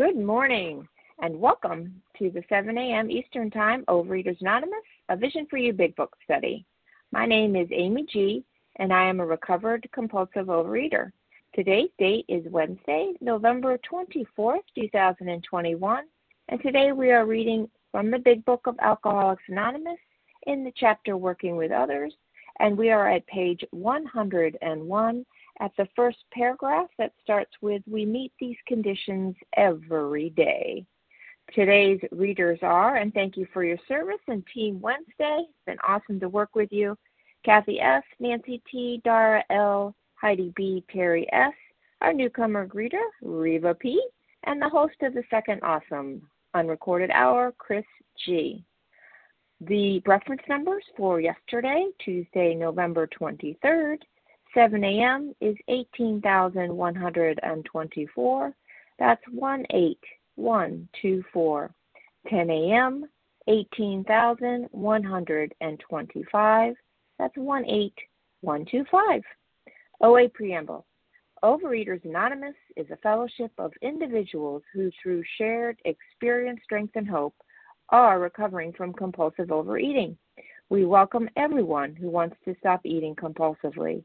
Good morning and welcome to the 7 a.m. Eastern Time Overeaters Anonymous, a Vision for You Big Book study. My name is Amy G, and I am a recovered compulsive overeater. Today's date is Wednesday, November 24th, 2021, and today we are reading from the Big Book of Alcoholics Anonymous in the chapter Working with Others, and we are at page 101 at the first paragraph that starts with We meet these conditions every day. Today's readers are, and thank you for your service, and Team Wednesday. It's been awesome to work with you. Kathy S., Nancy T., Dara L., Heidi B., Terry S., our newcomer greeter, Reva P., and the host of the second awesome unrecorded hour, Chris G. The reference numbers for yesterday, Tuesday, November 23rd, 7 a.m. is 18,124. That's 18124. 10 a.m. 18,125. That's 18125. OA Preamble. Overeaters Anonymous is a fellowship of individuals who, through shared experience, strength, and hope, are recovering from compulsive overeating. We welcome everyone who wants to stop eating compulsively.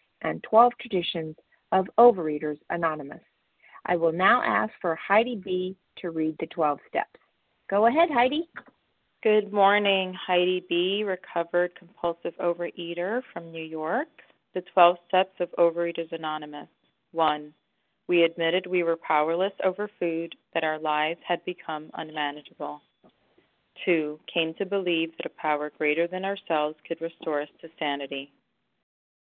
and 12 Traditions of Overeaters Anonymous. I will now ask for Heidi B. to read the 12 steps. Go ahead, Heidi. Good morning, Heidi B., recovered compulsive overeater from New York. The 12 steps of Overeaters Anonymous. 1. We admitted we were powerless over food, that our lives had become unmanageable. 2. Came to believe that a power greater than ourselves could restore us to sanity.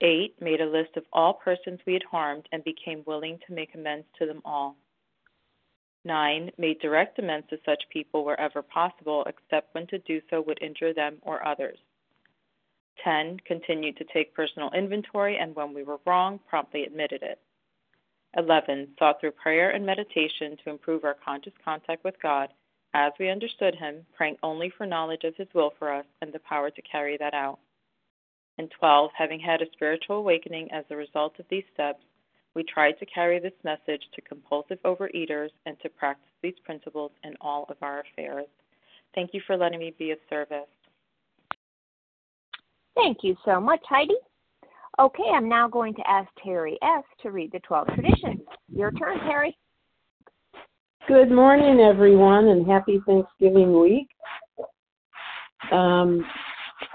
8. Made a list of all persons we had harmed and became willing to make amends to them all. 9. Made direct amends to such people wherever possible, except when to do so would injure them or others. 10. Continued to take personal inventory and when we were wrong, promptly admitted it. 11. Sought through prayer and meditation to improve our conscious contact with God as we understood Him, praying only for knowledge of His will for us and the power to carry that out. And 12, having had a spiritual awakening as a result of these steps, we tried to carry this message to compulsive overeaters and to practice these principles in all of our affairs. Thank you for letting me be of service. Thank you so much, Heidi. Okay, I'm now going to ask Terry S. to read the 12 traditions. Your turn, Terry. Good morning, everyone, and happy Thanksgiving week. Um,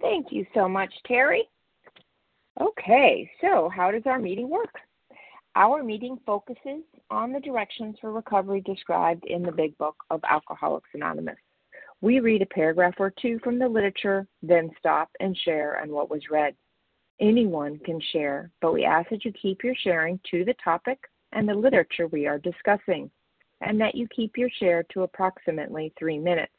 Thank you so much, Terry. Okay, so how does our meeting work? Our meeting focuses on the directions for recovery described in the Big Book of Alcoholics Anonymous. We read a paragraph or two from the literature, then stop and share on what was read. Anyone can share, but we ask that you keep your sharing to the topic and the literature we are discussing, and that you keep your share to approximately three minutes.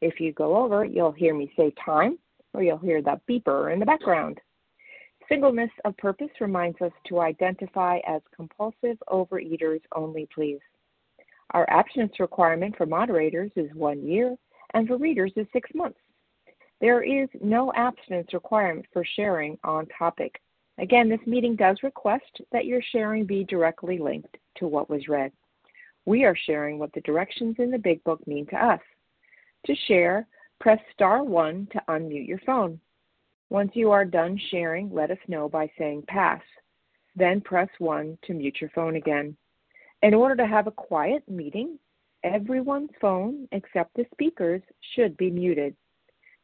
If you go over, you'll hear me say time, or you'll hear the beeper in the background. Singleness of purpose reminds us to identify as compulsive overeaters only, please. Our abstinence requirement for moderators is one year, and for readers is six months. There is no abstinence requirement for sharing on topic. Again, this meeting does request that your sharing be directly linked to what was read. We are sharing what the directions in the Big Book mean to us. To share, press star 1 to unmute your phone. Once you are done sharing, let us know by saying pass. Then press 1 to mute your phone again. In order to have a quiet meeting, everyone's phone except the speaker's should be muted.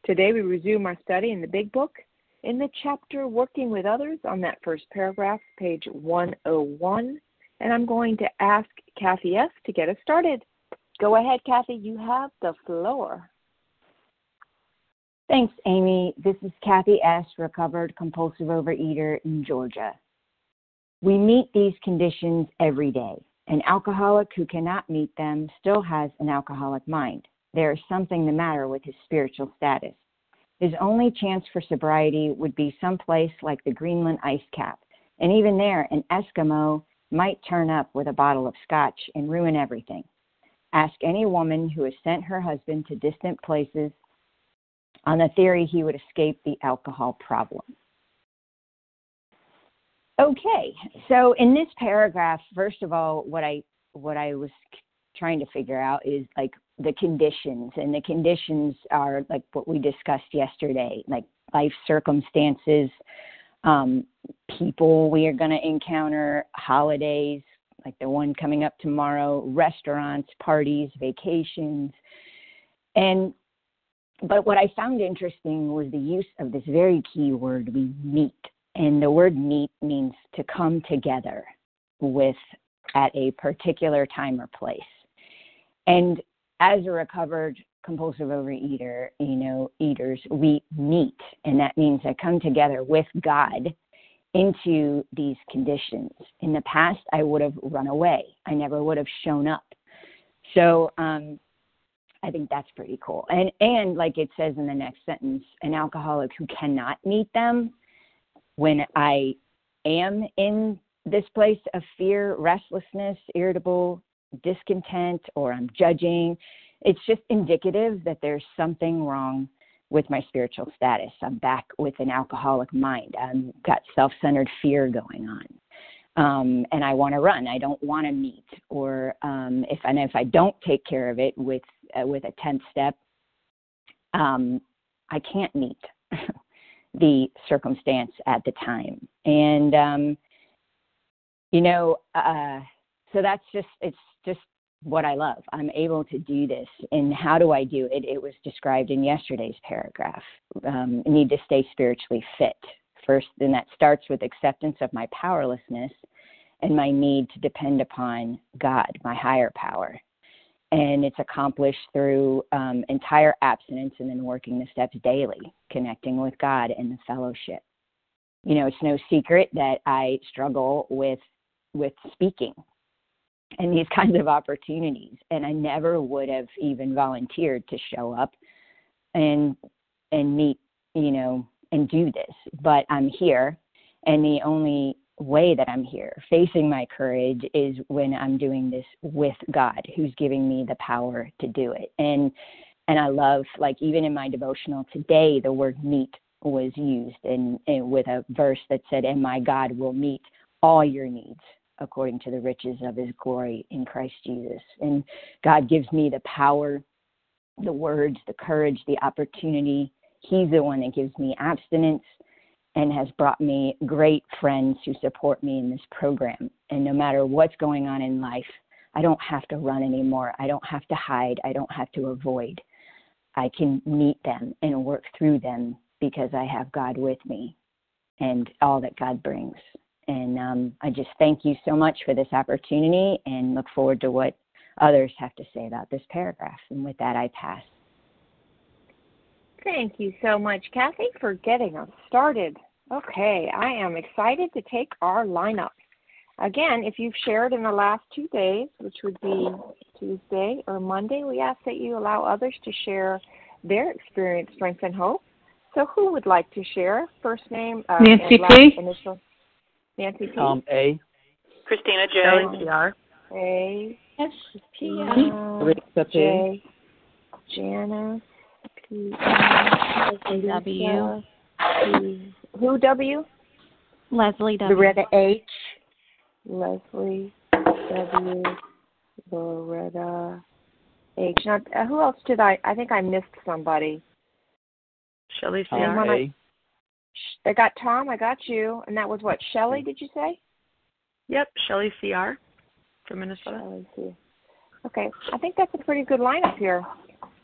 Today we resume our study in the Big Book in the chapter Working with Others on that first paragraph, page 101. And I'm going to ask Kathy S. to get us started. Go ahead, Kathy. You have the floor. Thanks, Amy. This is Kathy S., recovered compulsive overeater in Georgia. We meet these conditions every day. An alcoholic who cannot meet them still has an alcoholic mind there is something the matter with his spiritual status. His only chance for sobriety would be someplace like the Greenland ice cap, and even there, an Eskimo might turn up with a bottle of scotch and ruin everything. Ask any woman who has sent her husband to distant places on the theory he would escape the alcohol problem. Okay, so in this paragraph, first of all, what I what I was trying to figure out is like the conditions and the conditions are like what we discussed yesterday like life circumstances um, people we are going to encounter holidays like the one coming up tomorrow restaurants parties vacations and but what i found interesting was the use of this very key word we meet and the word meet means to come together with at a particular time or place and as a recovered compulsive overeater, you know, eaters, we meet, and that means I come together with God into these conditions. In the past, I would have run away. I never would have shown up. So um, I think that's pretty cool. And and like it says in the next sentence, an alcoholic who cannot meet them when I am in this place of fear, restlessness, irritable, discontent, or I'm judging it's just indicative that there's something wrong with my spiritual status. I'm back with an alcoholic mind. I've got self centered fear going on. Um, and I want to run. I don't want to meet. Or um, if and if I don't take care of it with uh, with a tenth step, um, I can't meet the circumstance at the time. And um, you know, uh, so that's just it's just what I love. I'm able to do this. And how do I do it? It was described in yesterday's paragraph. Um, need to stay spiritually fit First, and that starts with acceptance of my powerlessness and my need to depend upon God, my higher power. And it's accomplished through um, entire abstinence and then working the steps daily, connecting with God and the fellowship. You know, it's no secret that I struggle with with speaking and these kinds of opportunities, and I never would have even volunteered to show up and and meet, you know, and do this. But I'm here, and the only way that I'm here, facing my courage, is when I'm doing this with God, who's giving me the power to do it. And and I love, like even in my devotional today, the word meet was used, and, with a verse that said, "And my God will meet all your needs." according to the riches of his glory in Christ Jesus. And God gives me the power, the words, the courage, the opportunity. He's the one that gives me abstinence and has brought me great friends who support me in this program. And no matter what's going on in life, I don't have to run anymore. I don't have to hide. I don't have to avoid. I can meet them and work through them because I have God with me and all that God brings. And um, I just thank you so much for this opportunity and look forward to what others have to say about this paragraph. And with that, I pass. Thank you so much, Kathy, for getting us started. Okay, I am excited to take our lineup. Again, if you've shared in the last two days, which would be Tuesday or Monday, we ask that you allow others to share their experience, strength, and hope. So, who would like to share? First name, uh, Nancy P. Initial. Nancy P. Tom A. Christina J. Shelley R. A. S. P. J. Janice. P. W. P. Who W? Leslie W. Loretta H. Leslie W. Loretta H. Now, uh, who else did I? I think I missed somebody. Shelley C. Tom R. A. I got Tom. I got you, and that was what Shelley. Did you say? Yep, Shelley C. R. from Minnesota. Shelley C. Okay, I think that's a pretty good lineup here.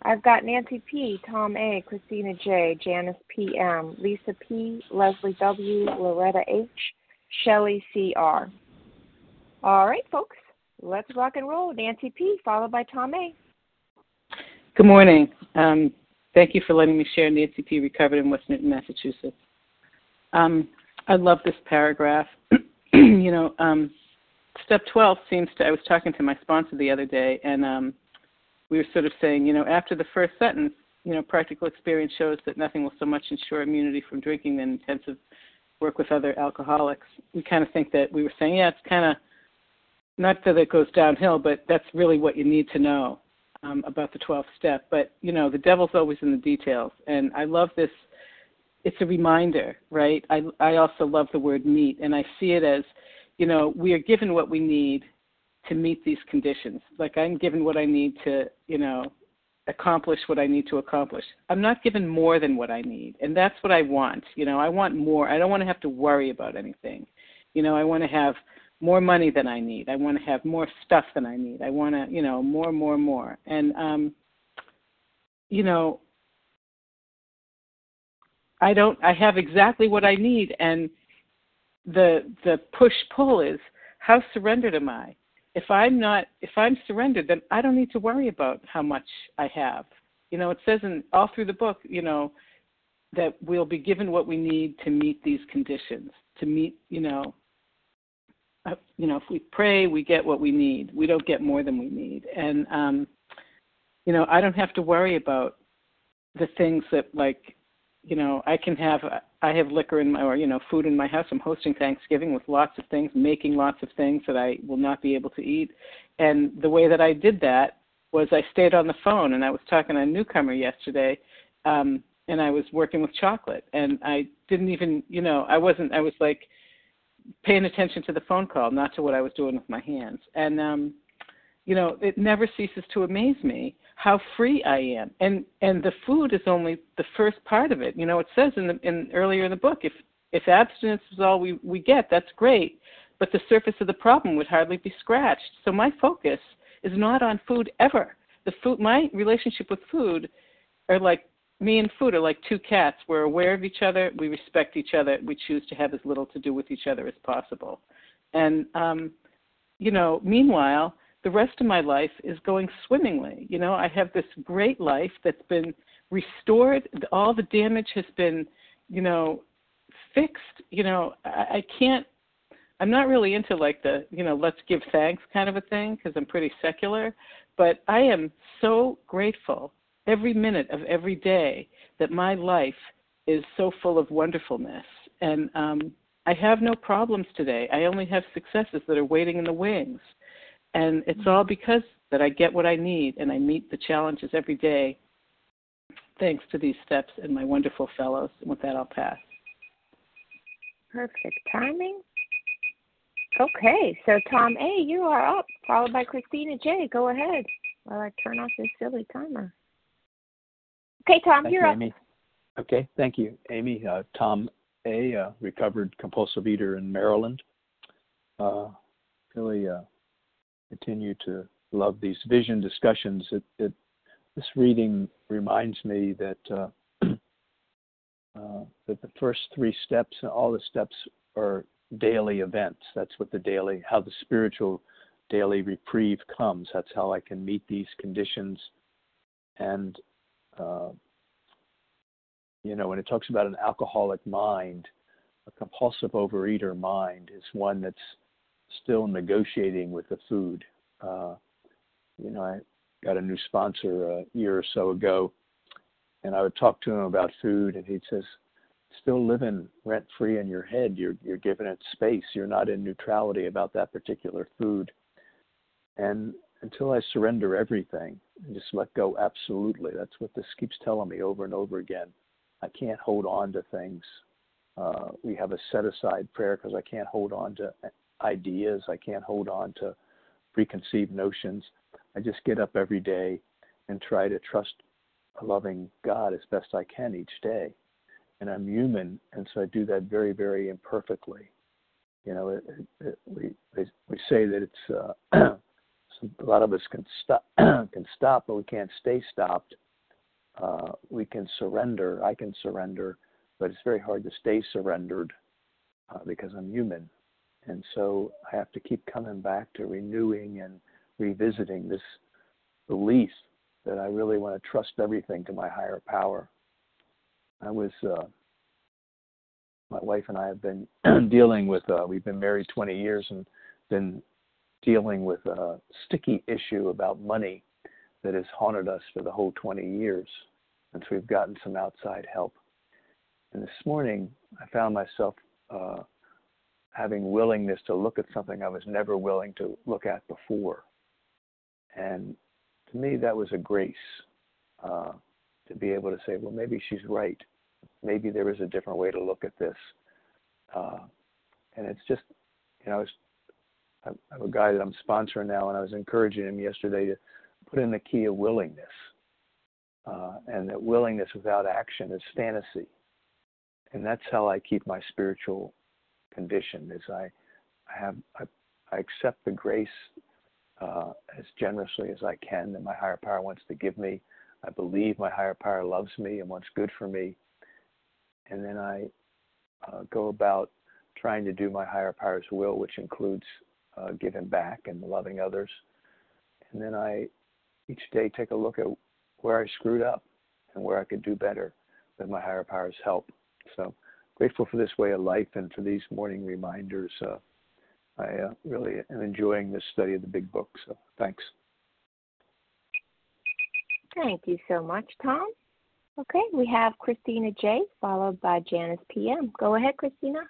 I've got Nancy P, Tom A, Christina J, Janice P M, Lisa P, Leslie W, Loretta H, Shelley C R. All right, folks, let's rock and roll. Nancy P, followed by Tom A. Good morning. Um, thank you for letting me share Nancy P. Recovered in West Newton, Massachusetts. Um, I love this paragraph. you know, um, step 12 seems to, I was talking to my sponsor the other day, and um, we were sort of saying, you know, after the first sentence, you know, practical experience shows that nothing will so much ensure immunity from drinking than intensive work with other alcoholics. We kind of think that we were saying, yeah, it's kind of not that it goes downhill, but that's really what you need to know um, about the 12th step. But you know, the devil's always in the details, and I love this. It's a reminder, right? I I also love the word meet, and I see it as, you know, we are given what we need to meet these conditions. Like I'm given what I need to, you know, accomplish what I need to accomplish. I'm not given more than what I need, and that's what I want. You know, I want more. I don't want to have to worry about anything. You know, I want to have more money than I need. I want to have more stuff than I need. I want to, you know, more, more, more. And um, you know, I don't. I have exactly what I need, and the the push pull is how surrendered am I? If I'm not if I'm surrendered, then I don't need to worry about how much I have. You know, it says in all through the book, you know, that we'll be given what we need to meet these conditions. To meet, you know, uh, you know, if we pray, we get what we need. We don't get more than we need, and um, you know, I don't have to worry about the things that like you know, I can have I have liquor in my or you know food in my house. I'm hosting Thanksgiving with lots of things, making lots of things that I will not be able to eat. And the way that I did that was I stayed on the phone and I was talking to a newcomer yesterday, um, and I was working with chocolate, and I didn't even you know I wasn't I was like paying attention to the phone call, not to what I was doing with my hands. And um, you know, it never ceases to amaze me how free I am. And and the food is only the first part of it. You know, it says in the in earlier in the book, if if abstinence is all we, we get, that's great. But the surface of the problem would hardly be scratched. So my focus is not on food ever. The food my relationship with food are like me and food are like two cats. We're aware of each other, we respect each other, we choose to have as little to do with each other as possible. And um, you know, meanwhile, the rest of my life is going swimmingly. You know, I have this great life that's been restored. All the damage has been, you know, fixed. You know, I, I can't. I'm not really into like the, you know, let's give thanks kind of a thing because I'm pretty secular. But I am so grateful every minute of every day that my life is so full of wonderfulness. And um, I have no problems today. I only have successes that are waiting in the wings. And it's all because that I get what I need and I meet the challenges every day thanks to these steps and my wonderful fellows. And with that, I'll pass. Perfect timing. Okay, so Tom A, you are up, followed by Christina J. Go ahead while I turn off this silly timer. Okay, Tom, thank you're you, up. Amy. Okay, thank you, Amy. Uh, Tom A, uh, recovered compulsive eater in Maryland. Uh, really uh, continue to love these vision discussions. It, it, this reading reminds me that uh, uh, that the first three steps, and all the steps are daily events. That's what the daily, how the spiritual daily reprieve comes. That's how I can meet these conditions. And uh, you know, when it talks about an alcoholic mind, a compulsive overeater mind is one that's still negotiating with the food. Uh, you know, I got a new sponsor a year or so ago, and I would talk to him about food, and he'd says, "Still living rent free in your head. You're you're giving it space. You're not in neutrality about that particular food." And until I surrender everything and just let go absolutely, that's what this keeps telling me over and over again. I can't hold on to things. Uh, we have a set aside prayer because I can't hold on to ideas. I can't hold on to preconceived notions. I just get up every day and try to trust a loving God as best I can each day. And I'm human, and so I do that very, very imperfectly. You know, it, it, we we say that it's uh, a lot of us can stop can stop, but we can't stay stopped. Uh, we can surrender. I can surrender, but it's very hard to stay surrendered uh, because I'm human. And so I have to keep coming back to renewing and revisiting this belief that I really want to trust everything to my higher power. I was, uh, my wife and I have been dealing with, uh, we've been married 20 years and been dealing with a sticky issue about money that has haunted us for the whole 20 years. So we've gotten some outside help. And this morning, I found myself uh, having willingness to look at something I was never willing to look at before. And to me, that was a grace uh, to be able to say, well, maybe she's right. Maybe there is a different way to look at this. Uh, and it's just, you know, I, was, I have a guy that I'm sponsoring now, and I was encouraging him yesterday to put in the key of willingness. Uh, and that willingness without action is fantasy. And that's how I keep my spiritual condition is I, I have I, I accept the grace uh, as generously as I can that my higher power wants to give me. I believe my higher power loves me and wants good for me, and then I uh, go about trying to do my higher power's will, which includes uh, giving back and loving others. And then I each day take a look at where I screwed up and where I could do better with my higher power's help. So grateful for this way of life and for these morning reminders. Uh, I uh, really am enjoying this study of the big book. So thanks. Thank you so much, Tom. Okay, we have Christina J, followed by Janice PM. Go ahead, Christina.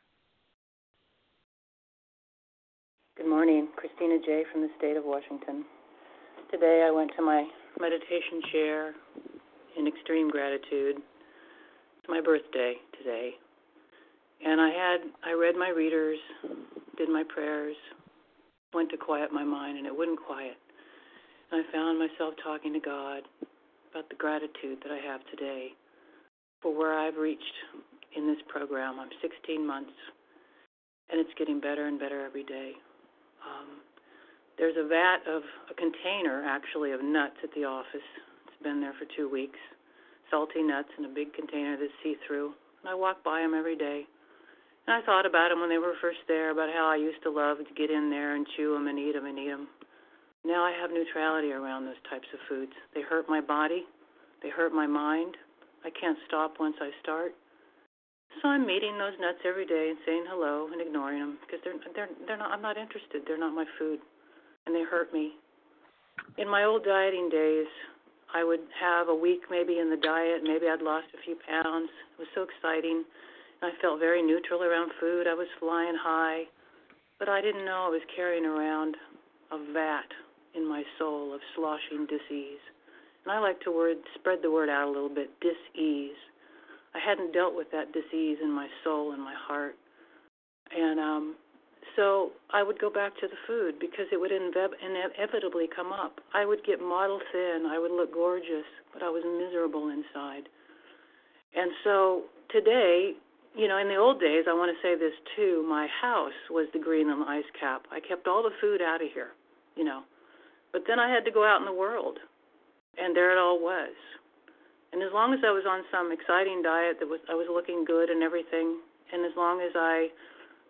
Good morning, Christina J from the state of Washington. Today I went to my meditation chair in extreme gratitude. It's my birthday today, and I had I read my readers, did my prayers, went to quiet my mind, and it wouldn't quiet. And I found myself talking to God about the gratitude that I have today for where I've reached in this program. I'm 16 months, and it's getting better and better every day. Um, there's a vat of a container actually of nuts at the office. It's been there for two weeks. salty nuts in a big container that's see through. And I walk by them every day. And I thought about them when they were first there, about how I used to love to get in there and chew them and eat them and eat them. Now I have neutrality around those types of foods. They hurt my body, they hurt my mind. I can't stop once I start. So I'm meeting those nuts every day and saying hello and ignoring them because they're they're they're not I'm not interested. They're not my food, and they hurt me. In my old dieting days, I would have a week maybe in the diet. Maybe I'd lost a few pounds. It was so exciting. I felt very neutral around food. I was flying high, but I didn't know I was carrying around a vat in my soul of sloshing disease. And I like to word spread the word out a little bit, disease. I hadn't dealt with that disease in my soul and my heart. And um so I would go back to the food because it would inev- inevitably come up. I would get model thin, I would look gorgeous, but I was miserable inside. And so today, you know, in the old days, I want to say this too. My house was the Greenland ice cap. I kept all the food out of here, you know. But then I had to go out in the world, and there it all was. And as long as I was on some exciting diet that was I was looking good and everything, and as long as I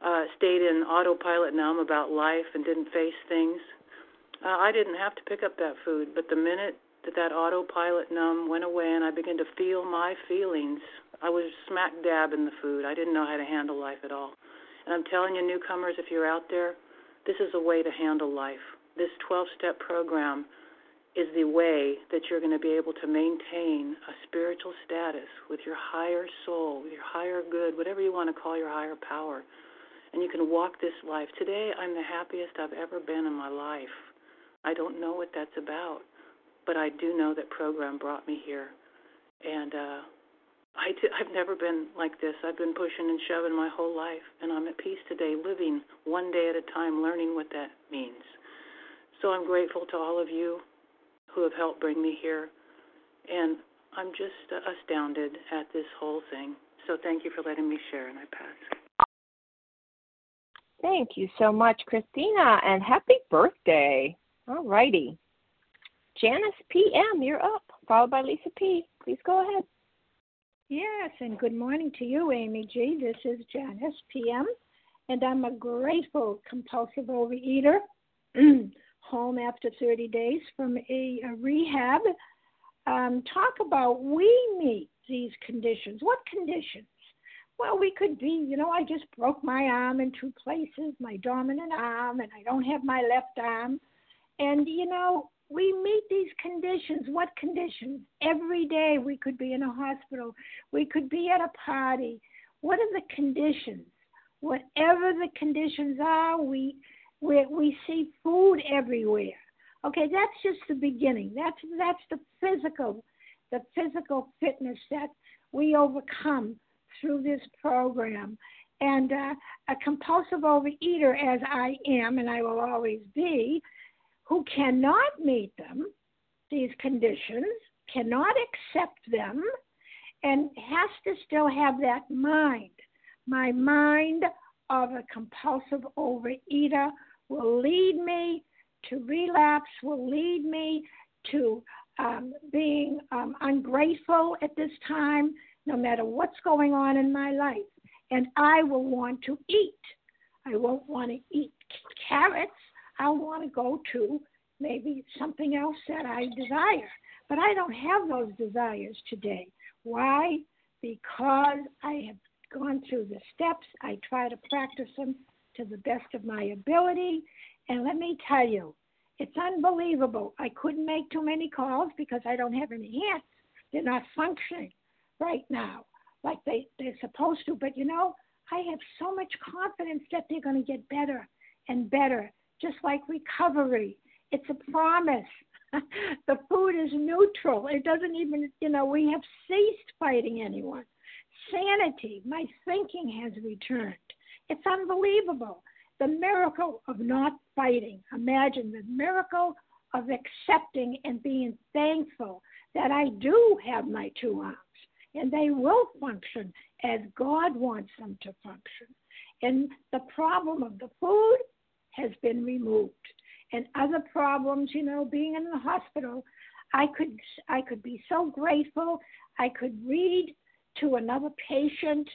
uh, stayed in autopilot numb about life and didn't face things, uh, I didn't have to pick up that food. But the minute that that autopilot numb went away and I began to feel my feelings, I was smack dab in the food. I didn't know how to handle life at all. And I'm telling you, newcomers, if you're out there, this is a way to handle life. This 12 step program is the way that you're going to be able to maintain a spiritual status with your higher soul, your higher good, whatever you want to call your higher power. And you can walk this life. Today, I'm the happiest I've ever been in my life. I don't know what that's about, but I do know that program brought me here. And uh, I t- I've never been like this. I've been pushing and shoving my whole life, and I'm at peace today, living one day at a time, learning what that means. So I'm grateful to all of you who have helped bring me here, and I'm just uh, astounded at this whole thing. So thank you for letting me share, and I pass. Thank you so much, Christina, and happy birthday. All righty. Janice PM, you're up, followed by Lisa P. Please go ahead. Yes, and good morning to you, Amy G. This is Janice PM, and I'm a grateful compulsive overeater, home after 30 days from a, a rehab. Um, talk about we meet these conditions. What conditions? Well, we could be, you know, I just broke my arm in two places, my dominant arm, and I don't have my left arm. And, you know, we meet these conditions. What conditions? Every day we could be in a hospital, we could be at a party. What are the conditions? Whatever the conditions are, we we we see food everywhere. Okay, that's just the beginning. That's that's the physical, the physical fitness that we overcome through this program. And uh, a compulsive overeater, as I am, and I will always be, who cannot meet them, these conditions, cannot accept them, and has to still have that mind. My mind of a compulsive overeater will lead me to relapse, will lead me to um, being um, ungrateful at this time, no matter what's going on in my life. And I will want to eat. I won't want to eat carrots I want to go to maybe something else that I desire. But I don't have those desires today. Why? Because I have gone through the steps. I try to practice them to the best of my ability. And let me tell you, it's unbelievable. I couldn't make too many calls because I don't have any hands. They're not functioning right now like they, they're supposed to. But you know, I have so much confidence that they're going to get better and better just like recovery. It's a promise. the food is neutral. It doesn't even, you know, we have ceased fighting anyone. Sanity, my thinking has returned. It's unbelievable. The miracle of not fighting. Imagine the miracle of accepting and being thankful that I do have my two arms and they will function as God wants them to function. And the problem of the food has been removed. And other problems, you know, being in the hospital, I could I could be so grateful. I could read to another patient,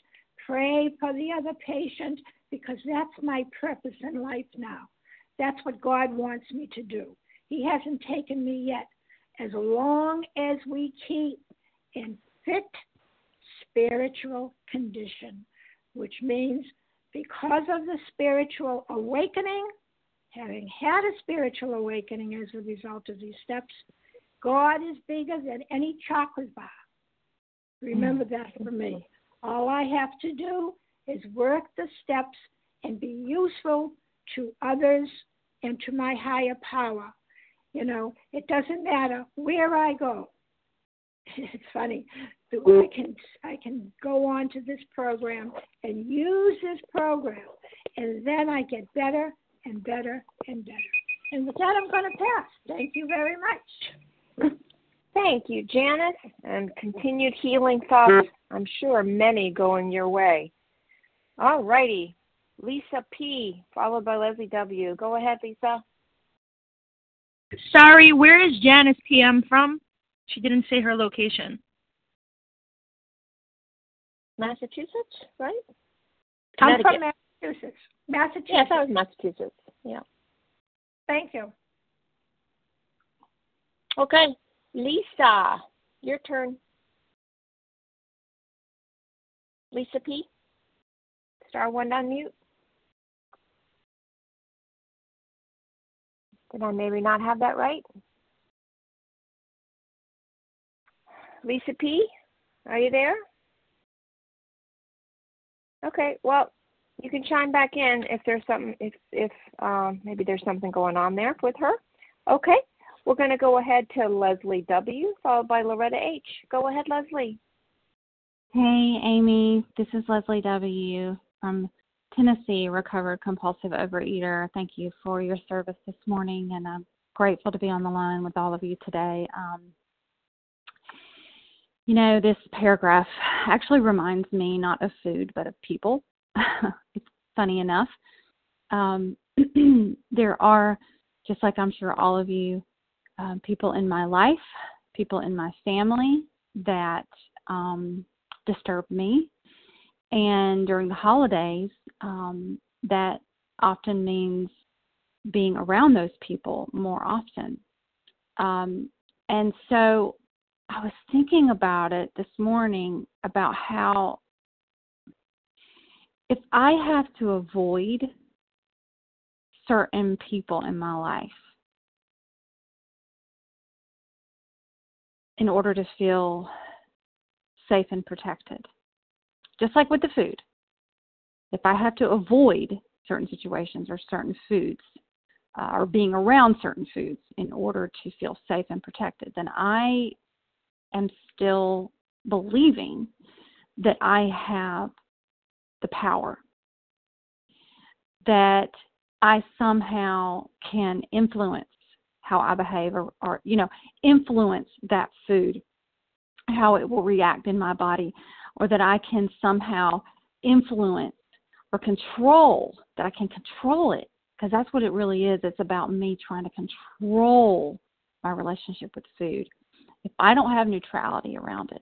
pray for the other patient, because that's my purpose in life now. That's what God wants me to do. He hasn't taken me yet. As long as we keep in fit spiritual condition, which means because of the spiritual awakening, having had a spiritual awakening as a result of these steps, God is bigger than any chocolate bar. Remember mm. that for me. All I have to do is work the steps and be useful to others and to my higher power. You know, it doesn't matter where I go. It's funny. I can I can go on to this program and use this program, and then I get better and better and better. And with that, I'm going to pass. Thank you very much. Thank you, Janice, and continued healing thoughts. I'm sure many going your way. All righty, Lisa P, followed by Leslie W. Go ahead, Lisa. Sorry, where is Janice PM from? She didn't say her location. Massachusetts, right? I'm from Massachusetts. Massachusetts. Yes, that was Massachusetts. Yeah. Thank you. Okay, Lisa, your turn. Lisa P. Star one on mute. Did I maybe not have that right? Lisa P, are you there? Okay, well, you can chime back in if there's something, if if um, maybe there's something going on there with her. Okay, we're going to go ahead to Leslie W, followed by Loretta H. Go ahead, Leslie. Hey, Amy. This is Leslie W. from Tennessee, recovered compulsive overeater. Thank you for your service this morning, and I'm grateful to be on the line with all of you today. Um, you know, this paragraph actually reminds me not of food, but of people. it's funny enough. Um, there are, just like I'm sure all of you, uh, people in my life, people in my family that um, disturb me. And during the holidays, um, that often means being around those people more often. Um, and so I was thinking about it this morning about how if I have to avoid certain people in my life in order to feel safe and protected, just like with the food, if I have to avoid certain situations or certain foods uh, or being around certain foods in order to feel safe and protected, then I am still believing that I have the power, that I somehow can influence how I behave or, or, you know, influence that food, how it will react in my body, or that I can somehow influence or control, that I can control it, because that's what it really is. It's about me trying to control my relationship with food if I don't have neutrality around it,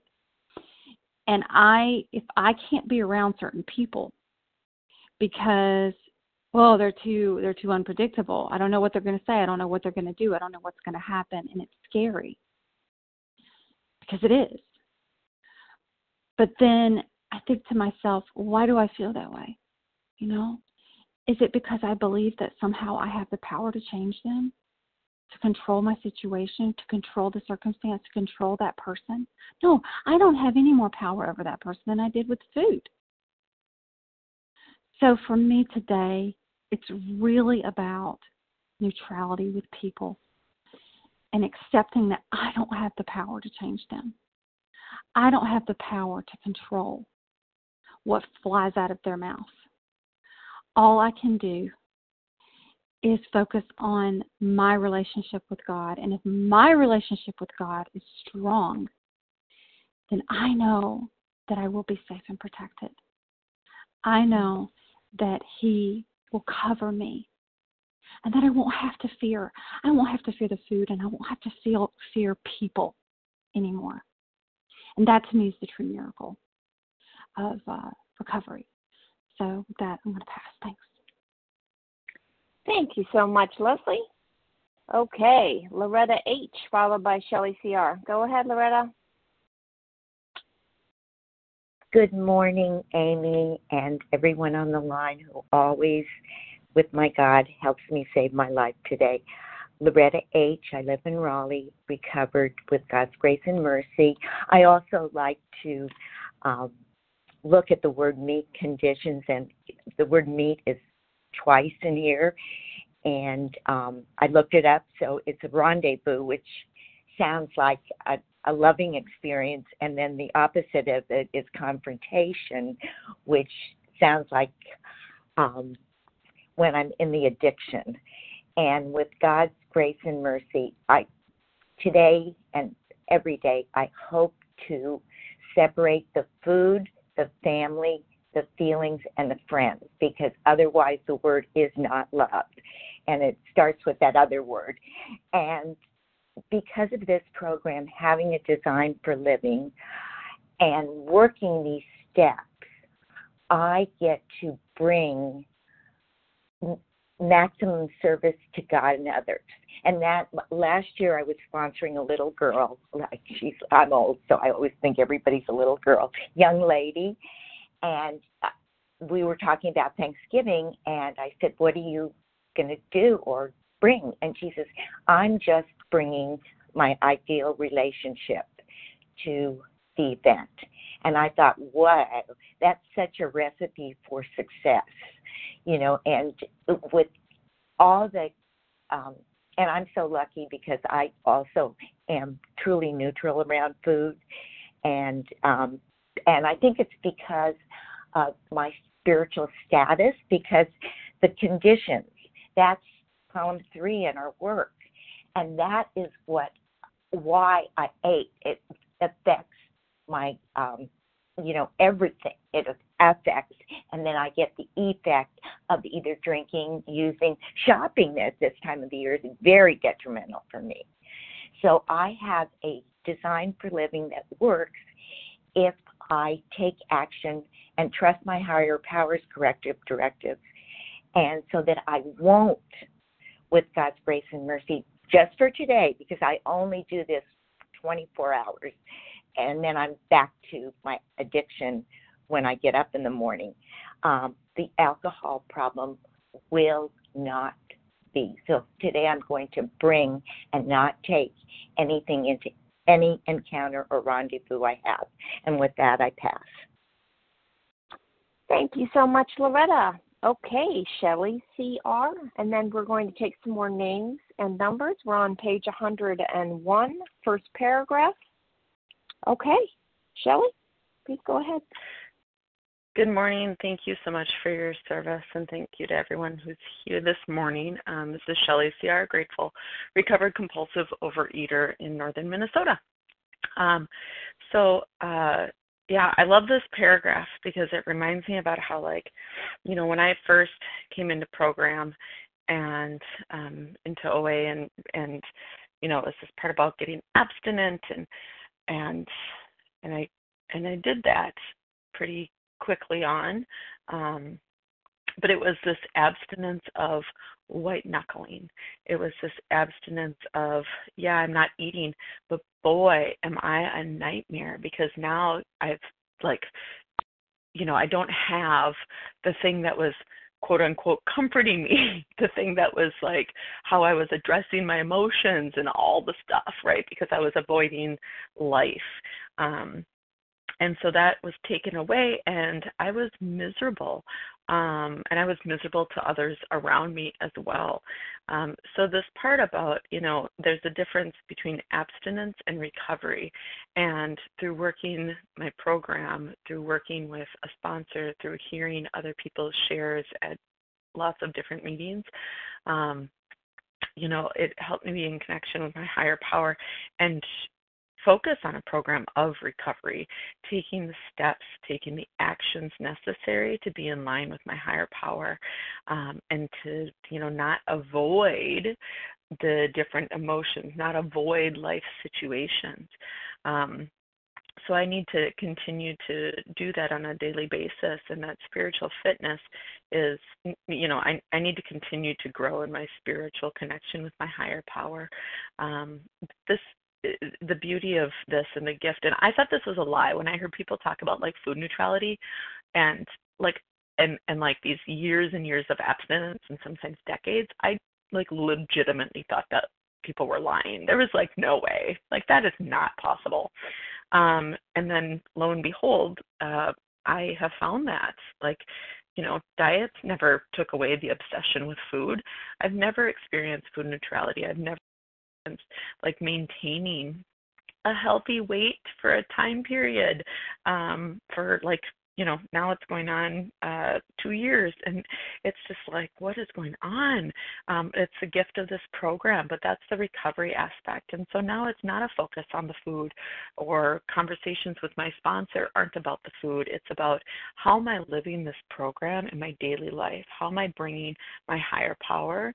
and I if I can't be around certain people because well they're too they're too unpredictable. I don't know what they're going to say. I don't know what they're going to do. I don't know what's going to happen and it's scary. Because it is. But then I think to myself, why do I feel that way? You know? Is it because I believe that somehow I have the power to change them? To control my situation, to control the circumstance, to control that person. No, I don't have any more power over that person than I did with food. So for me today, it's really about neutrality with people and accepting that I don't have the power to change them. I don't have the power to control what flies out of their mouth. All I can do is focus on my relationship with God. And if my relationship with God is strong, then I know that I will be safe and protected. I know that He will cover me. and that I won't have to fear. I won't have to fear the food, and I won't have to feel fear people anymore. And that to me is the true miracle of uh, recovery. So with that, I'm going to pass. Thanks. Thank you so much, Leslie. Okay, Loretta H, followed by Shelley CR. Go ahead, Loretta. Good morning, Amy, and everyone on the line who always, with my God, helps me save my life today. Loretta H. I live in Raleigh, recovered with God's grace and mercy. I also like to um, look at the word meet conditions, and the word meet is twice in here. And um, I looked it up, so it's a rendezvous, which sounds like a, a loving experience, and then the opposite of it is confrontation, which sounds like um, when I'm in the addiction. And with God's grace and mercy, I today and every day I hope to separate the food, the family, the feelings, and the friends because otherwise the word is not loved. And it starts with that other word. And because of this program, having a design for living and working these steps, I get to bring maximum service to God and others. And that last year I was sponsoring a little girl, like she's I'm old, so I always think everybody's a little girl, young lady, and uh, we were talking about Thanksgiving, and I said, "What are you going to do or bring?" And she says, "I'm just bringing my ideal relationship to the event." And I thought, wow, that's such a recipe for success, you know. And with all the, um, and I'm so lucky because I also am truly neutral around food, and um, and I think it's because of my spiritual status, because the conditions. That's column three in our work, and that is what why I ate. It affects my um, you know everything it affects and then i get the effect of either drinking using shopping at this time of the year is very detrimental for me so i have a design for living that works if i take action and trust my higher powers corrective directives and so that i won't with god's grace and mercy just for today because i only do this 24 hours and then I'm back to my addiction when I get up in the morning. Um, the alcohol problem will not be. So today I'm going to bring and not take anything into any encounter or rendezvous I have. And with that, I pass. Thank you so much, Loretta. Okay, Shelley, CR, and then we're going to take some more names and numbers. We're on page 101, first paragraph. Okay. Shelley, please go ahead. Good morning. Thank you so much for your service, and thank you to everyone who's here this morning. Um, this is Shelley C.R., grateful, recovered compulsive overeater in northern Minnesota. Um, so, uh, yeah, I love this paragraph because it reminds me about how, like, you know, when I first came into program and um, into OA, and and you know, it was this part about getting abstinent and and and I and I did that pretty quickly on. Um, but it was this abstinence of white knuckling. It was this abstinence of, yeah, I'm not eating, but boy, am I a nightmare because now I've like, you know, I don't have the thing that was quote unquote comforting me, the thing that was like how I was addressing my emotions and all the stuff, right? Because I was avoiding life. Um, and so that was taken away, and I was miserable. Um, and I was miserable to others around me as well. Um, so, this part about, you know, there's a difference between abstinence and recovery. And through working my program, through working with a sponsor, through hearing other people's shares at lots of different meetings, um, you know, it helped me be in connection with my higher power and focus on a program of recovery, taking the steps, taking the actions necessary to be in line with my higher power, um, and to you know not avoid the different emotions, not avoid life situations. Um, so I need to continue to do that on a daily basis, and that spiritual fitness is, you know, I I need to continue to grow in my spiritual connection with my higher power. Um, this the beauty of this and the gift and i thought this was a lie when i heard people talk about like food neutrality and like and and like these years and years of abstinence and sometimes decades. I like legitimately thought that people were lying. There was like no way. Like that is not possible. Um and then lo and behold uh i have found that like you know diets never took away the obsession with food. I've never experienced food neutrality. I've never like maintaining a healthy weight for a time period um for like you know now it's going on uh two years and it's just like what is going on? Um it's a gift of this program but that's the recovery aspect and so now it's not a focus on the food or conversations with my sponsor aren't about the food it's about how am i living this program in my daily life? How am i bringing my higher power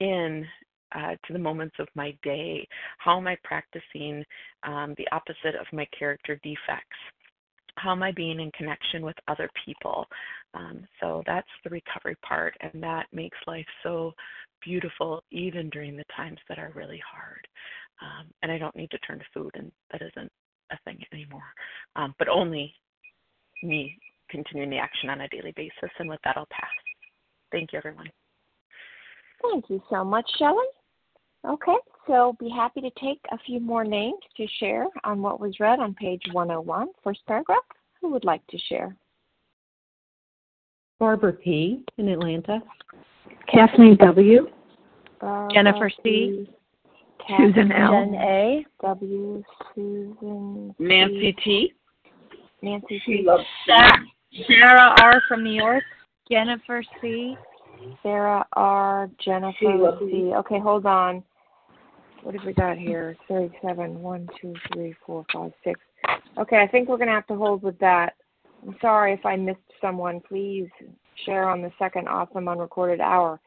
in uh, to the moments of my day? How am I practicing um, the opposite of my character defects? How am I being in connection with other people? Um, so that's the recovery part, and that makes life so beautiful even during the times that are really hard. Um, and I don't need to turn to food, and that isn't a thing anymore. Um, but only me continuing the action on a daily basis. And with that, I'll pass. Thank you, everyone. Thank you so much, Shelley. Okay, so be happy to take a few more names to share on what was read on page 101, first paragraph. Who would like to share? Barbara P. in Atlanta. Kathleen W. Barbara Jennifer C. P. Susan L. Jen A. W. Susan C. Nancy T. Nancy T. Sarah R. from New York. Jennifer C. Sarah R. Jennifer C. Okay, hold on. What have we got here? 37, 1, 2, 3, 4, 5, 6. Okay, I think we're going to have to hold with that. I'm sorry if I missed someone. Please share on the second awesome unrecorded hour.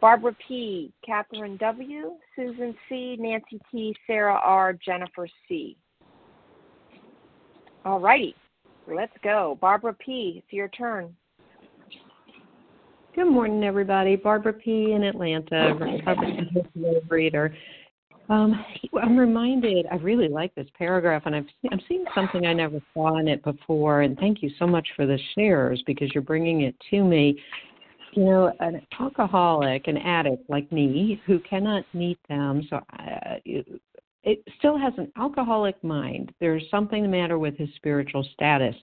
Barbara P., Catherine W., Susan C., Nancy T., Sarah R., Jennifer C. All righty, let's go. Barbara P., it's your turn. Good morning, everybody. Barbara P. in Atlanta, recovered compulsive overeater. Um, I'm reminded. I really like this paragraph, and I've I'm seeing something I never saw in it before. And thank you so much for the shares because you're bringing it to me. You know, an alcoholic, an addict like me, who cannot meet them, so I, it still has an alcoholic mind. There's something the matter with his spiritual status.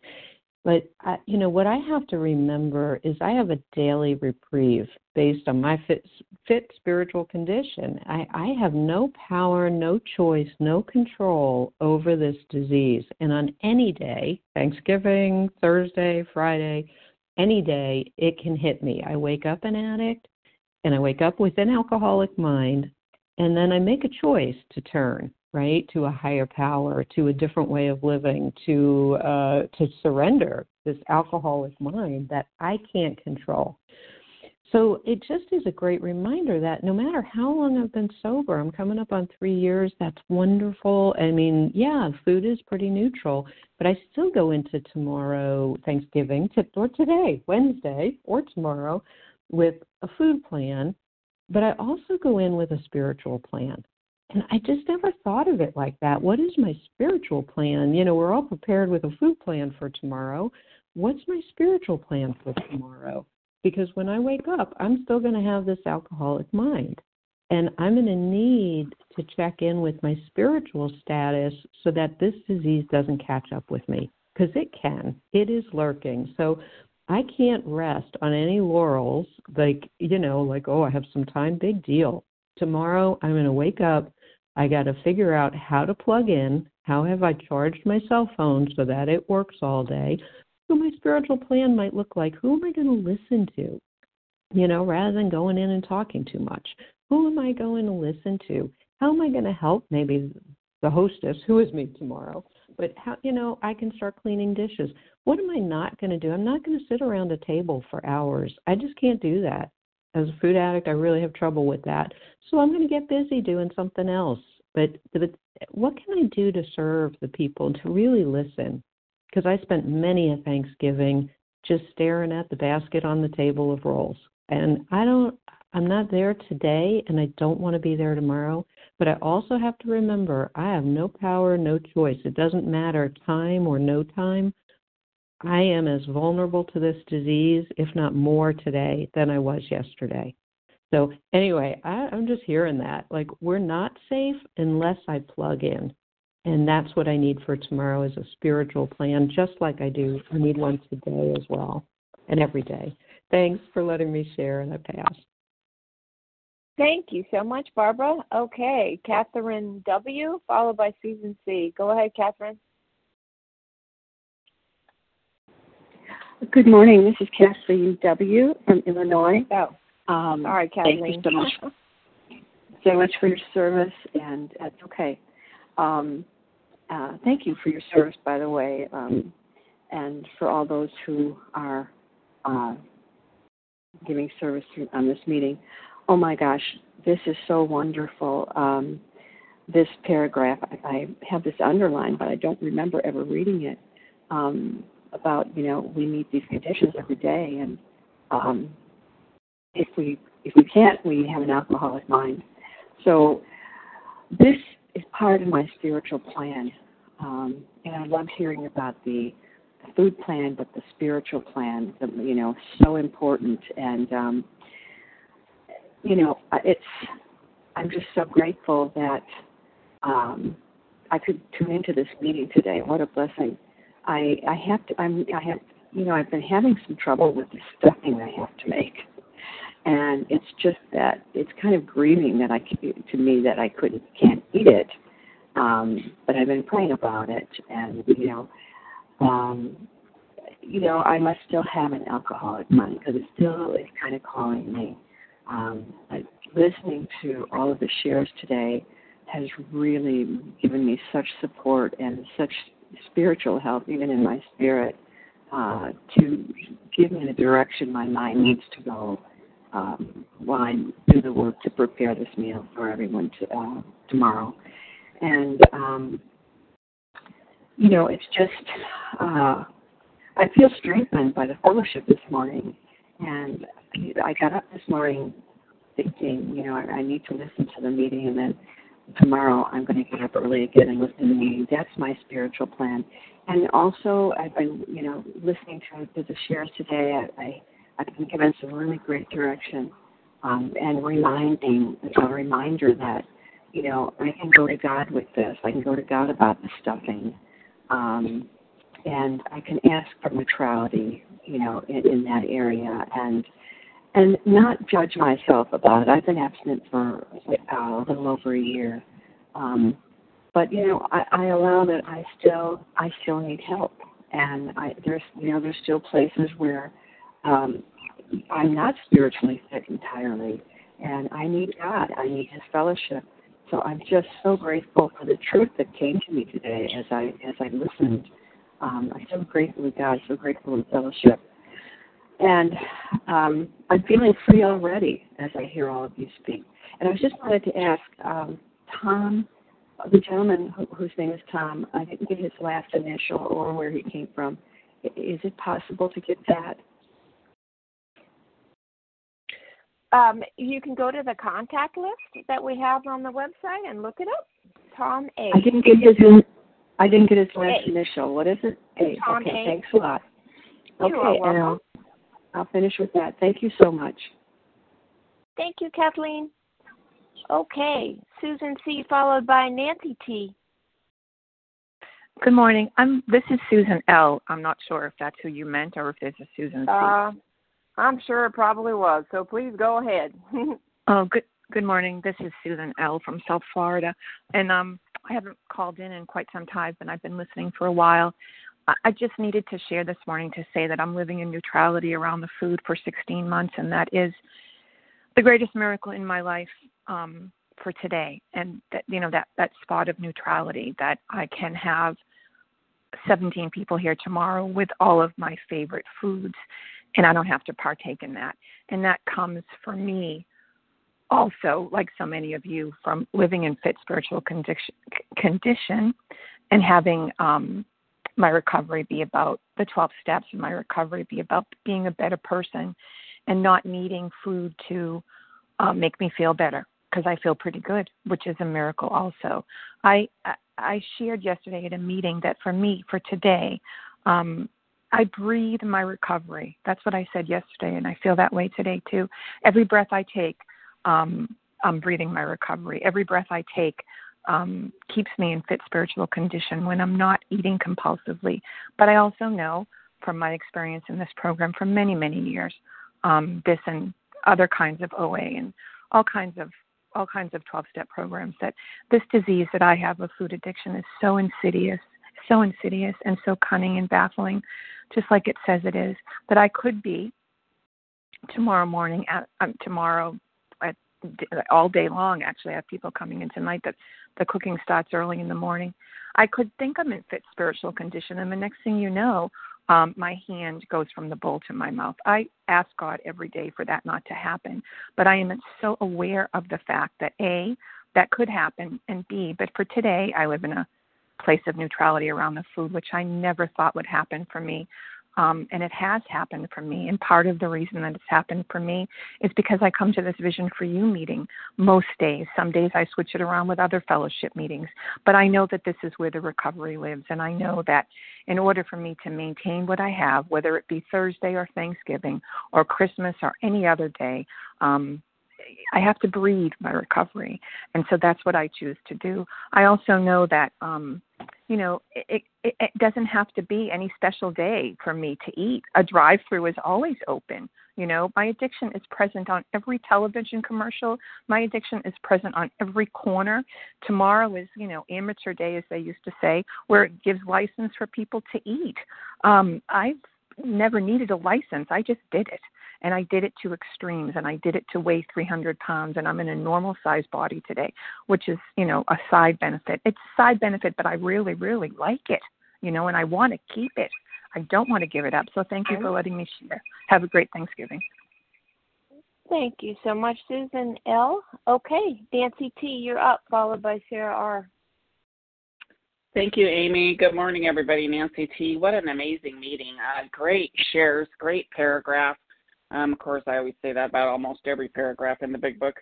But I, you know what I have to remember is I have a daily reprieve based on my fit, fit spiritual condition. I, I have no power, no choice, no control over this disease. And on any day, Thanksgiving, Thursday, Friday, any day, it can hit me. I wake up an addict, and I wake up with an alcoholic mind, and then I make a choice to turn right to a higher power to a different way of living to uh, to surrender this alcoholic mind that i can't control. So it just is a great reminder that no matter how long i've been sober i'm coming up on three years that's wonderful. I mean yeah food is pretty neutral but i still go into tomorrow thanksgiving to, or today wednesday or tomorrow with a food plan but i also go in with a spiritual plan and I just never thought of it like that. What is my spiritual plan? You know, we're all prepared with a food plan for tomorrow. What's my spiritual plan for tomorrow? Because when I wake up, I'm still going to have this alcoholic mind. And I'm going to need to check in with my spiritual status so that this disease doesn't catch up with me. Because it can, it is lurking. So I can't rest on any laurels, like, you know, like, oh, I have some time, big deal. Tomorrow, I'm going to wake up I got to figure out how to plug in. How have I charged my cell phone so that it works all day? So my spiritual plan might look like who am I going to listen to? You know, rather than going in and talking too much. Who am I going to listen to? How am I going to help maybe the hostess, who is me tomorrow. But how you know I can start cleaning dishes. What am I not going to do? I'm not going to sit around a table for hours. I just can't do that. As a food addict, I really have trouble with that. So I'm going to get busy doing something else. But, but what can I do to serve the people to really listen? Because I spent many a Thanksgiving just staring at the basket on the table of rolls. And I don't, I'm not there today and I don't want to be there tomorrow. But I also have to remember I have no power, no choice. It doesn't matter time or no time. I am as vulnerable to this disease, if not more today, than I was yesterday. So, anyway, I, I'm just hearing that. Like, we're not safe unless I plug in. And that's what I need for tomorrow is a spiritual plan, just like I do. I need one today as well, and every day. Thanks for letting me share, and I pass. Thank you so much, Barbara. Okay, Catherine W., followed by Susan C. Go ahead, Catherine. Good morning. This is Kathleen W. from Illinois. Oh, um, all right, Thank you so much, so much for your service, and that's okay. Um, uh, thank you for your service, by the way, um, and for all those who are uh, giving service on this meeting. Oh my gosh, this is so wonderful. Um, this paragraph, I, I have this underlined, but I don't remember ever reading it. Um, about you know we meet these conditions every day, and um, if we if we can't, we have an alcoholic mind. So this is part of my spiritual plan, um, and I love hearing about the, food plan, but the spiritual plan, you know, so important. And um, you know, it's I'm just so grateful that um, I could tune into this meeting today. What a blessing! I I have to I'm I have you know I've been having some trouble with the stuffing I have to make, and it's just that it's kind of grieving that I to me that I couldn't can't eat it, um, but I've been praying about it, and you know, um, you know I must still have an alcoholic mind because it still is kind of calling me. Um, I, listening to all of the shares today has really given me such support and such spiritual help, even in my spirit, uh, to give me the direction my mind needs to go um, while I do the work to prepare this meal for everyone to, uh, tomorrow. And, um, you know, it's just, uh, I feel strengthened by the fellowship this morning. And I got up this morning thinking, you know, I, I need to listen to the meeting and then tomorrow I'm going to get up early again and listen to the meeting. That's my spiritual plan. And also, I've been, you know, listening to, to the shares today. I, I, I've been given some really great direction um, and reminding, it's a reminder that, you know, I can go to God with this. I can go to God about the stuffing. Um, and I can ask for neutrality, you know, in, in that area. And and not judge myself about it. I've been abstinent for uh, a little over a year, um, but you know, I, I allow that I still I still need help, and I there's you know there's still places where um, I'm not spiritually fit entirely, and I need God. I need His fellowship. So I'm just so grateful for the truth that came to me today as I as I listened. Um, I'm so grateful to God, so grateful in fellowship. And um, I'm feeling free already as I hear all of you speak. And I just wanted to ask um, Tom, the gentleman who, whose name is Tom, I didn't get his last initial or where he came from. Is it possible to get that? Um, you can go to the contact list that we have on the website and look it up. Tom A. I didn't get his. I didn't get his last A. initial. What is it? A. Tom okay, A. thanks a lot. You okay, are welcome. and I'll, I'll finish with that. Thank you so much. Thank you, Kathleen. Okay, Susan C. followed by Nancy T. Good morning. I'm. This is Susan L. I'm not sure if that's who you meant or if there's a Susan C. Uh, I'm sure it probably was. So please go ahead. oh, good. Good morning. This is Susan L. from South Florida, and um, I haven't called in in quite some time, but I've been listening for a while. I- just needed to share this morning to say that I'm living in neutrality around the food for 16 months, and that is the greatest miracle in my life. Um, for today and that you know that that spot of neutrality that I can have 17 people here tomorrow with all of my favorite foods and I don't have to partake in that. And that comes for me also, like so many of you, from living in fit spiritual condition, condition and having um, my recovery be about the 12 steps and my recovery be about being a better person and not needing food to uh, make me feel better because I feel pretty good, which is a miracle also. I I shared yesterday at a meeting that for me for today, um, I breathe my recovery. That's what I said yesterday, and I feel that way today too. Every breath I take, um, I'm breathing my recovery. Every breath I take um, keeps me in fit spiritual condition when I'm not eating compulsively. But I also know from my experience in this program for many, many years, um, this and other kinds of OA and all kinds of all kinds of 12 step programs that this disease that I have of food addiction is so insidious, so insidious and so cunning and baffling, just like it says it is, that I could be tomorrow morning at um, tomorrow all day long actually I have people coming in tonight that the cooking starts early in the morning. I could think I'm in fit spiritual condition and the next thing you know um, my hand goes from the bowl to my mouth. I ask God every day for that not to happen, but I am so aware of the fact that A, that could happen, and B, but for today, I live in a place of neutrality around the food, which I never thought would happen for me. Um, and it has happened for me. And part of the reason that it's happened for me is because I come to this Vision for You meeting most days. Some days I switch it around with other fellowship meetings. But I know that this is where the recovery lives. And I know that in order for me to maintain what I have, whether it be Thursday or Thanksgiving or Christmas or any other day, um, I have to breathe my recovery, and so that's what I choose to do. I also know that um, you know it, it, it doesn't have to be any special day for me to eat. A drive-through is always open. You know, my addiction is present on every television commercial. My addiction is present on every corner. Tomorrow is, you know, amateur day, as they used to say, where it gives license for people to eat. Um, I've never needed a license. I just did it and I did it to extremes and I did it to weigh 300 pounds and I'm in a normal size body today, which is, you know, a side benefit. It's a side benefit, but I really, really like it, you know, and I want to keep it. I don't want to give it up. So thank you for letting me share. Have a great Thanksgiving. Thank you so much, Susan L. Okay, Nancy T., you're up, followed by Sarah R. Thank you, Amy. Good morning, everybody. Nancy T. What an amazing meeting. Uh, great shares, great paragraph. Um, of course, I always say that about almost every paragraph in the big book.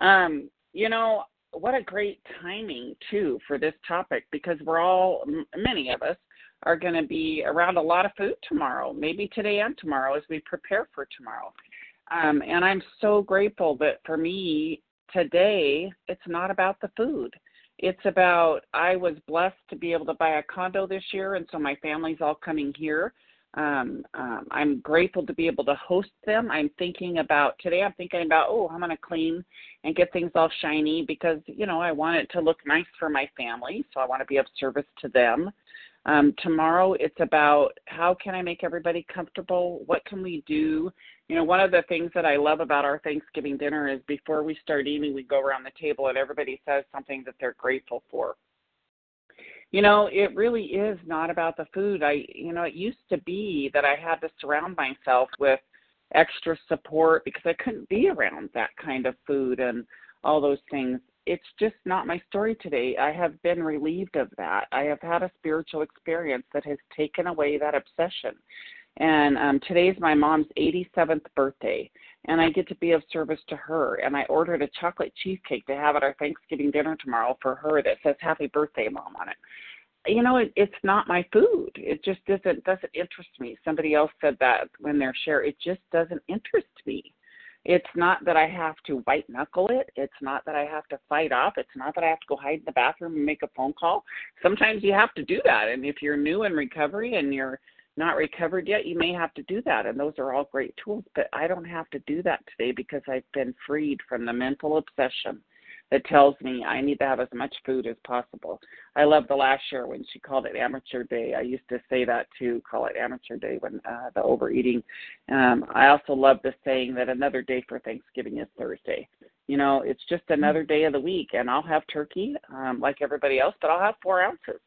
Um, you know, what a great timing, too, for this topic because we're all, many of us, are going to be around a lot of food tomorrow, maybe today and tomorrow as we prepare for tomorrow. Um, and I'm so grateful that for me today, it's not about the food. It's about I was blessed to be able to buy a condo this year, and so my family's all coming here. Um, um, I'm grateful to be able to host them. I'm thinking about today. I'm thinking about oh, I'm to clean and get things all shiny because you know I want it to look nice for my family. So I want to be of service to them. Um, tomorrow it's about how can I make everybody comfortable? What can we do? You know, one of the things that I love about our Thanksgiving dinner is before we start eating, we go around the table and everybody says something that they're grateful for you know, it really is not about the food. I, you know, it used to be that I had to surround myself with extra support because I couldn't be around that kind of food and all those things. It's just not my story today. I have been relieved of that. I have had a spiritual experience that has taken away that obsession. And um, is my mom's 87th birthday, and I get to be of service to her. And I ordered a chocolate cheesecake to have at our Thanksgiving dinner tomorrow for her that says "Happy Birthday, Mom" on it. You know, it, it's not my food. It just doesn't doesn't interest me. Somebody else said that when they're share. It just doesn't interest me. It's not that I have to white knuckle it. It's not that I have to fight off. It's not that I have to go hide in the bathroom and make a phone call. Sometimes you have to do that. And if you're new in recovery and you're not recovered yet, you may have to do that. And those are all great tools, but I don't have to do that today because I've been freed from the mental obsession that tells me I need to have as much food as possible. I love the last year when she called it amateur day. I used to say that too, call it amateur day when uh, the overeating. Um, I also love the saying that another day for Thanksgiving is Thursday. you know, it's just another day of the week, and I'll have turkey um, like everybody else, but I'll have four ounces,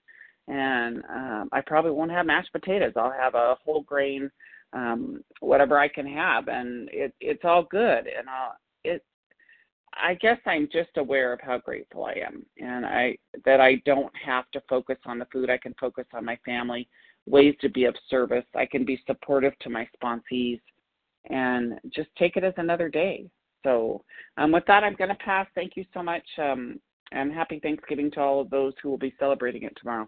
and um, I probably won't have mashed potatoes. I'll have a whole grain, um, whatever I can have, and it it's all good, and I'll it. I guess I'm just aware of how grateful I am, and I that I don't have to focus on the food. I can focus on my family, ways to be of service. I can be supportive to my sponsees, and just take it as another day. So, um, with that, I'm going to pass. Thank you so much, um, and happy Thanksgiving to all of those who will be celebrating it tomorrow.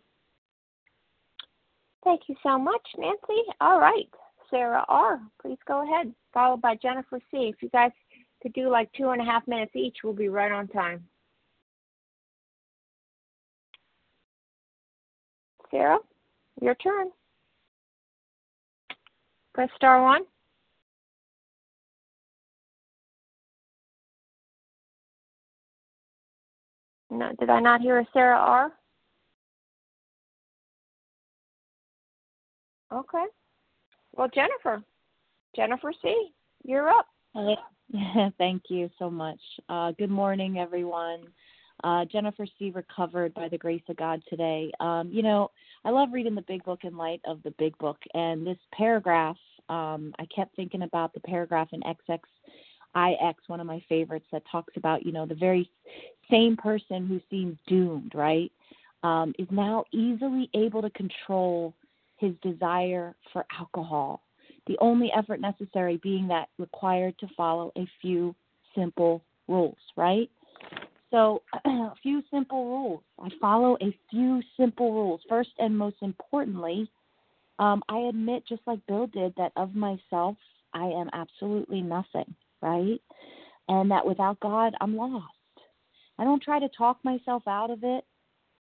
Thank you so much, Nancy. All right, Sarah R., please go ahead, followed by Jennifer C. If you guys could do like two and a half minutes each, we'll be right on time. Sarah, your turn. Press star one. No, did I not hear a Sarah R? Okay. Well, Jennifer, Jennifer C, you're up. Thank you so much. Uh, good morning, everyone. Uh, Jennifer C. recovered by the grace of God today. Um, you know, I love reading the big book in light of the big book, and this paragraph, um, I kept thinking about the paragraph in XX IX, one of my favorites, that talks about, you know, the very same person who seems doomed, right, um, is now easily able to control his desire for alcohol. The only effort necessary being that required to follow a few simple rules, right? So, a few simple rules. I follow a few simple rules. First and most importantly, um, I admit, just like Bill did, that of myself, I am absolutely nothing right? And that without God, I'm lost. I don't try to talk myself out of it.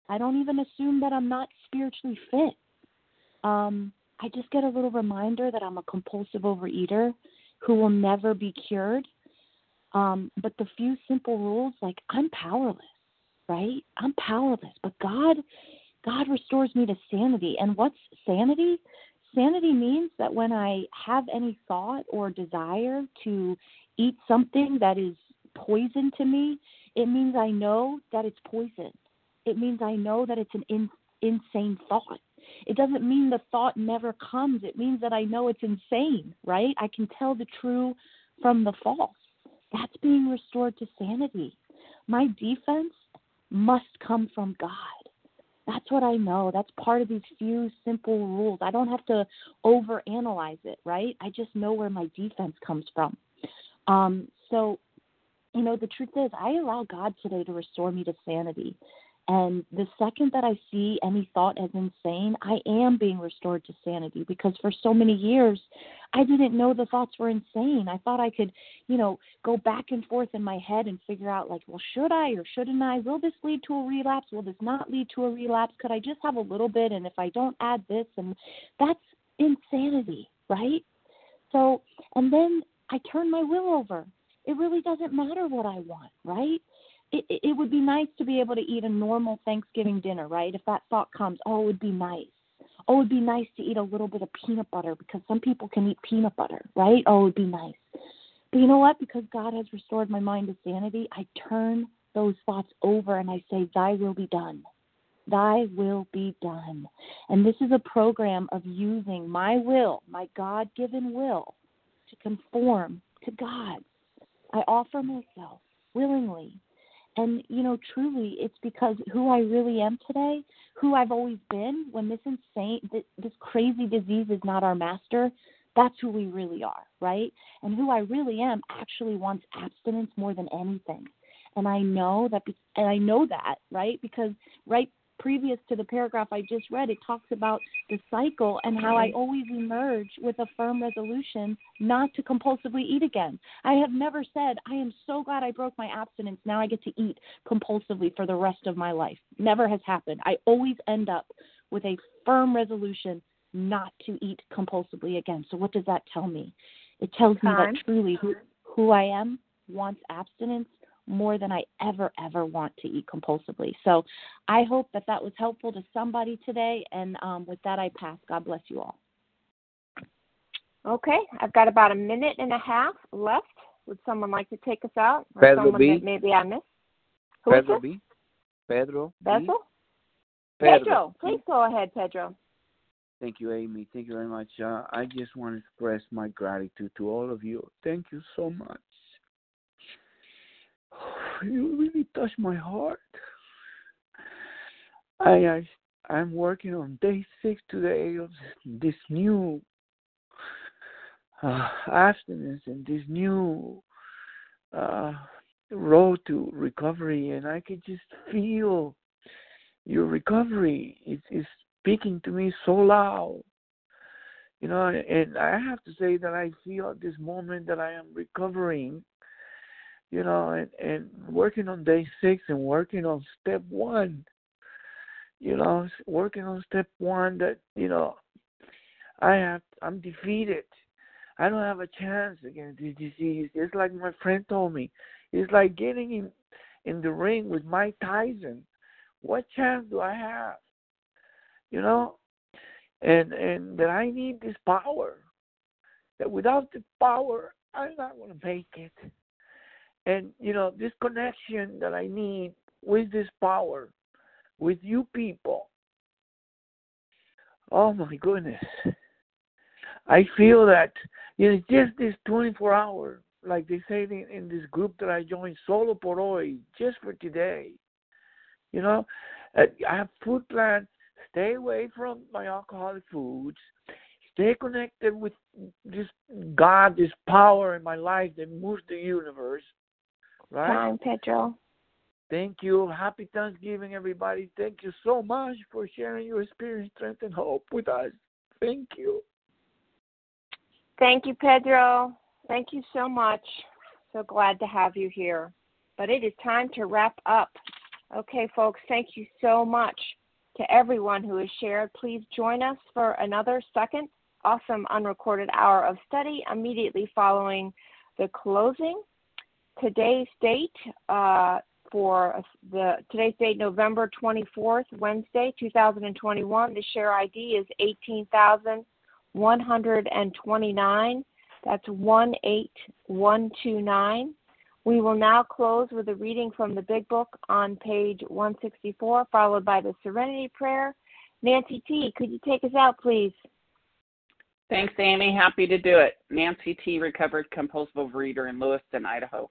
I don't even assume that I'm not spiritually fit. Um, I just get a little reminder that I'm a compulsive overeater who will never be cured. Um, but the few simple rules, like I'm powerless, right? I'm powerless. But God, God restores me to sanity. And what's sanity? Sanity means that when I have any thought or desire to eat something that is poison to me, it means I know that it's poison. It means I know that it's an in, insane thought. It doesn't mean the thought never comes. It means that I know it's insane, right? I can tell the true from the false. That's being restored to sanity. My defense must come from God. That's what I know. That's part of these few simple rules. I don't have to overanalyze it, right? I just know where my defense comes from. Um, so, you know, the truth is, I allow God today to restore me to sanity. And the second that I see any thought as insane, I am being restored to sanity because for so many years, I didn't know the thoughts were insane. I thought I could, you know, go back and forth in my head and figure out, like, well, should I or shouldn't I? Will this lead to a relapse? Will this not lead to a relapse? Could I just have a little bit? And if I don't add this, and that's insanity, right? So, and then I turn my will over. It really doesn't matter what I want, right? It, it would be nice to be able to eat a normal Thanksgiving dinner, right? If that thought comes, oh, it would be nice. Oh, it would be nice to eat a little bit of peanut butter because some people can eat peanut butter, right? Oh, it would be nice. But you know what? Because God has restored my mind to sanity, I turn those thoughts over and I say, Thy will be done. Thy will be done. And this is a program of using my will, my God given will, to conform to God. I offer myself willingly. And, you know, truly, it's because who I really am today, who I've always been, when this insane, this crazy disease is not our master, that's who we really are, right? And who I really am actually wants abstinence more than anything. And I know that, and I know that, right? Because right previous to the paragraph I just read, it talks about the cycle and how I mm-hmm. always emerge with a firm resolution not to compulsively eat again. I have never said, I am so glad I broke my abstinence. Now I get to eat compulsively for the rest of my life. Never has happened. I always end up with a firm resolution not to eat compulsively again. So, what does that tell me? It tells me that truly who, who I am wants abstinence more than I ever, ever want to eat compulsively. So I hope that that was helpful to somebody today. And um, with that, I pass. God bless you all. Okay, I've got about a minute and a half left. Would someone like to take us out? Or Pedro someone B. that maybe I missed? Who is Pedro this? Pedro. B. Pedro? Pedro. Pedro, please go ahead, Pedro. Thank you, Amy. Thank you very much. Uh, I just want to express my gratitude to all of you. Thank you so much. You really touched my heart. I, I I'm working on day six today of this new uh, abstinence and this new uh, road to recovery, and I could just feel your recovery. It's speaking to me so loud. You know, and I have to say that I feel at this moment that I am recovering. You know, and and working on day six and working on step one. You know, working on step one that you know, I have I'm defeated. I don't have a chance against this disease. It's like my friend told me. It's like getting in in the ring with Mike Tyson. What chance do I have? You know, and and that I need this power. That without the power, I'm not to make it. And you know, this connection that I need with this power, with you people. Oh my goodness. I feel that you know just this 24 hour, like they say in, in this group that I joined, solo por hoy, just for today. You know, uh, I have food plans. Stay away from my alcoholic foods. Stay connected with this God, this power in my life that moves the universe. Right? Time, Pedro. Thank you. Happy Thanksgiving, everybody. Thank you so much for sharing your experience, strength, and hope with us. Thank you. Thank you, Pedro. Thank you so much. So glad to have you here. But it is time to wrap up. Okay, folks, thank you so much to everyone who has shared. Please join us for another second awesome unrecorded hour of study immediately following the closing. Today's date uh, for the today's date November 24th, Wednesday, 2021. The share ID is 18,129. That's 18129. We will now close with a reading from the Big Book on page 164, followed by the Serenity Prayer. Nancy T., could you take us out, please? Thanks, Amy. Happy to do it. Nancy T., recovered compulsive reader in Lewiston, Idaho.